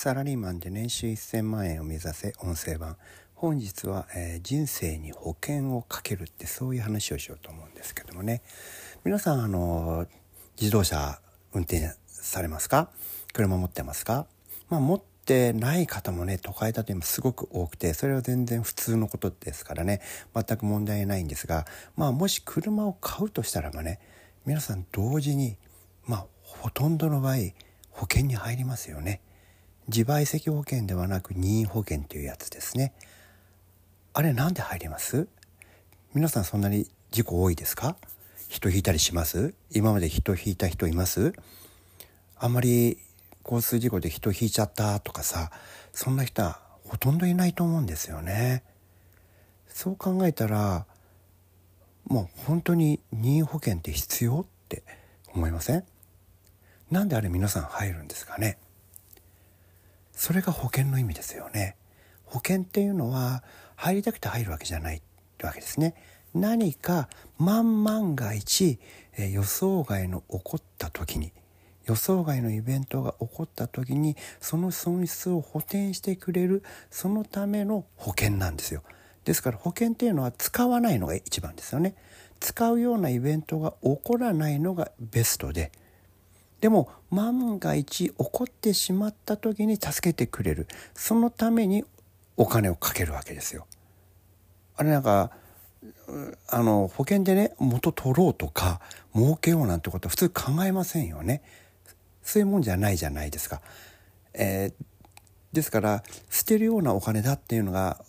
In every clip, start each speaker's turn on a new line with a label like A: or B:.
A: サラリーマンで年収1000万円を目指せ音声版。本日は、えー、人生に保険をかけるってそういう話をしようと思うんですけどもね。皆さんあの自動車運転されますか？車持ってますか？まあ持ってない方もね都会だと今すごく多くてそれは全然普通のことですからね。全く問題ないんですがまあもし車を買うとしたらばね皆さん同時にまあほとんどの場合保険に入りますよね。自賠責保険ではなく任意保険というやつですね。あれなんで入ります？皆さんそんなに事故多いですか？人引いたりします？今まで人引いた人います？あんまり交通事故で人引いちゃったとかさそんな人はほとんどいないと思うんですよね。そう考えたらもう本当に任意保険って必要って思いません？なんであれ皆さん入るんですかね？それが保険の意味ですよね。保険っていうのは入りたくて入るわけじゃないってわけですね。何か万万が一、え予想外の起こった時に予想外のイベントが起こった時にその損失を補填してくれるそのための保険なんですよ。ですから保険っていうのは使わないのが一番ですよね。使うようなイベントが起こらないのがベストででも万が一起こってしまった時に助けてくれるそのためにお金をかけるわけですよ。あれなんかあの保険でね元取ろうとか儲けようなんてことは普通考えませんよね。そういうもんじゃないじゃないですか。えー、ですから捨てるようなお金だっていうのが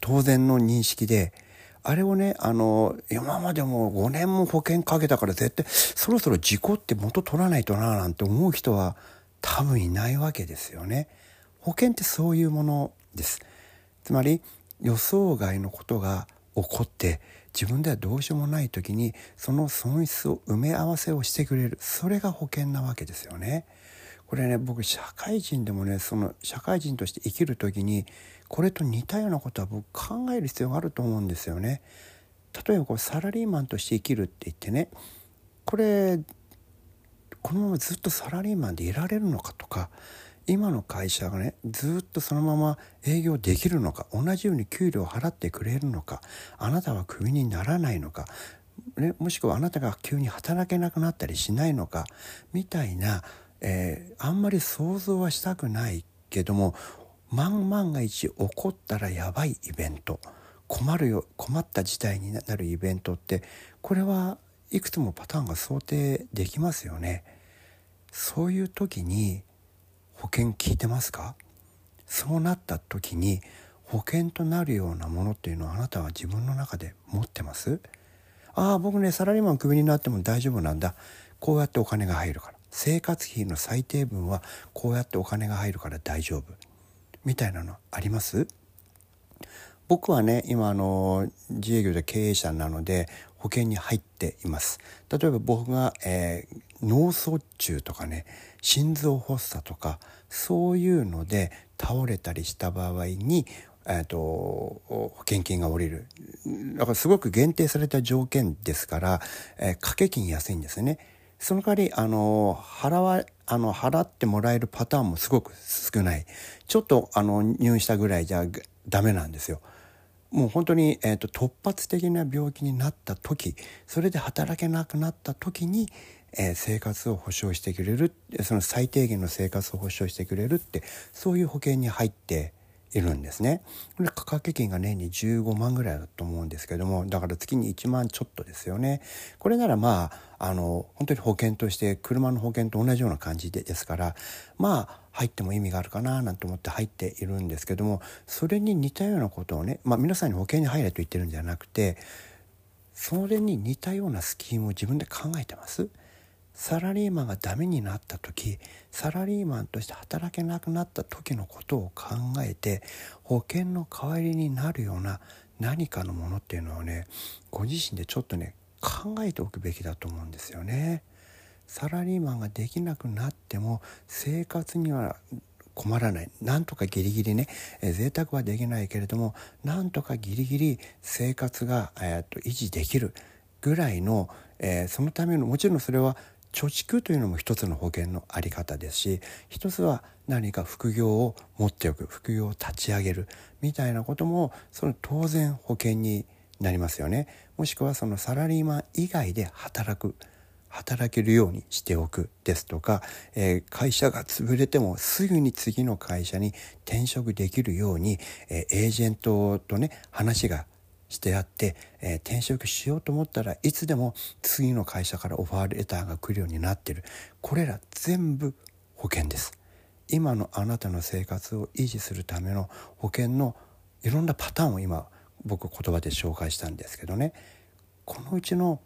A: 当然の認識であれをね、あの、今までも5年も保険かけたから絶対そろそろ事故って元取らないとななんて思う人は多分いないわけですよね。保険ってそういうものです。つまり予想外のことが起こって自分ではどうしようもない時にその損失を埋め合わせをしてくれるそれが保険なわけですよね。これね僕社会人でもねその社会人として生きる時にこれと似たようなことは僕考える必要があると思うんですよね。例えばこうサラリーマンとして生きるって言ってねこれこのままずっとサラリーマンでいられるのかとか今の会社がねずっとそのまま営業できるのか同じように給料を払ってくれるのかあなたはクビにならないのか、ね、もしくはあなたが急に働けなくなったりしないのかみたいな、えー、あんまり想像はしたくないけども万万が一起こったらやばいイベント。困るよ困った事態になるイベントってこれはいくつもパターンが想定できますよね。そういう時に保険聞いてますか？そうなった時に保険となるようなものっていうのはあなたは自分の中で持ってます？ああ僕ねサラリーマンクビになっても大丈夫なんだ。こうやってお金が入るから。生活費の最低分はこうやってお金が入るから大丈夫。みたいなのあります？僕はね今あの自営業で経営者なので保険に入っています。例えば僕が、えー、脳卒中とかね心臓発作とかそういうので倒れたりした場合にえーと、保険金が下りる。だからすごく限定された条件ですから、えー、掛け金安いんですね。その代わりあの払わあの払ってもらえるパターンもすごく少ないちょっとあの入院したぐらいじゃダメなんですよ。もう本当に、えーと、突発的な病気になった時それで働けなくなった時に、えー、生活を保障してくれるその最低限の生活を保障してくれるってそういう保険に入っているんですね。これ掛け金が年に15万ぐらいだと思うんですけどもだから月に1万ちょっとですよね。これならまああの本当に保険として車の保険と同じような感じでですからまあ入っても意味があるかななんて思って入っているんですけどもそれに似たようなことをね、まあ、皆さんに保険に入れと言ってるんじゃなくてそれに似たようなスキームを自分で考えてますサラリーマンがダメになった時サラリーマンとして働けなくなった時のことを考えて保険の代わりになるような何かのものっていうのはねご自身でちょっとね考えておくべきだと思うんですよね。サラリーマンができなくなっても生活には困らないなんとかギリギリね、えー、贅沢はできないけれどもなんとかギリギリ生活が、えー、と維持できるぐらいの、えー、そのためのもちろんそれは貯蓄というのも一つの保険の在り方ですし一つは何か副業を持っておく副業を立ち上げるみたいなこともその当然保険になりますよね。もしくはそのサラリーマン以外で働く働けるようにしておくですとか、えー、会社が潰れてもすぐに次の会社に転職できるように、えー、エージェントとね話がしてあって、えー、転職しようと思ったらいつでも次の会社からオファーレターが来るようになってる。これら全部保険です。今のあなたの生活を維持するための保険のいろんなパターンを今僕言葉で紹介したんですけどね。このうちの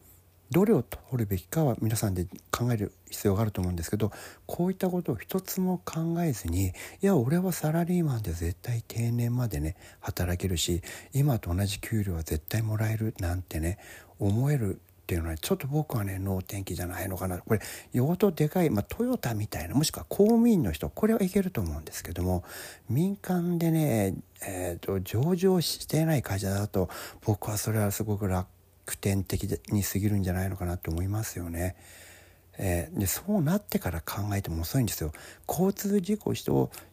A: どれを取るべきかは皆さんで考える必要があると思うんですけどこういったことを一つも考えずにいや俺はサラリーマンで絶対定年までね働けるし今と同じ給料は絶対もらえるなんてね思えるっていうのはちょっと僕はね能天気じゃないのかな。これ用途でかい、まあ、トヨタみたいなもしくは公務員の人これはいけると思うんですけども民間でね、えーと、上場してない会社だと僕はそれはすごく楽苦点的に過ぎるんじゃないのかなと思いますよね。えー、でそうなってから考えても遅いんですよ。交通事故を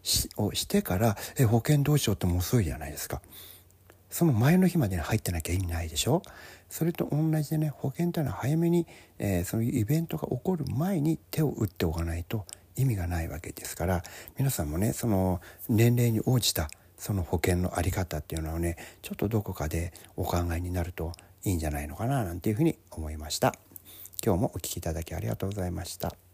A: しをしてからえ保険どうしようっても遅いじゃないですか。その前の日までに入ってなきゃ意味ないでしょそれと同じでね保険というのは早めに、えー、そういうイベントが起こる前に手を打っておかないと意味がないわけですから皆さんもねその年齢に応じたその保険の在り方っていうのはねちょっとどこかでお考えになるといいんじゃないのかななんていうふうに思いました。今日もお聴きいただきありがとうございました。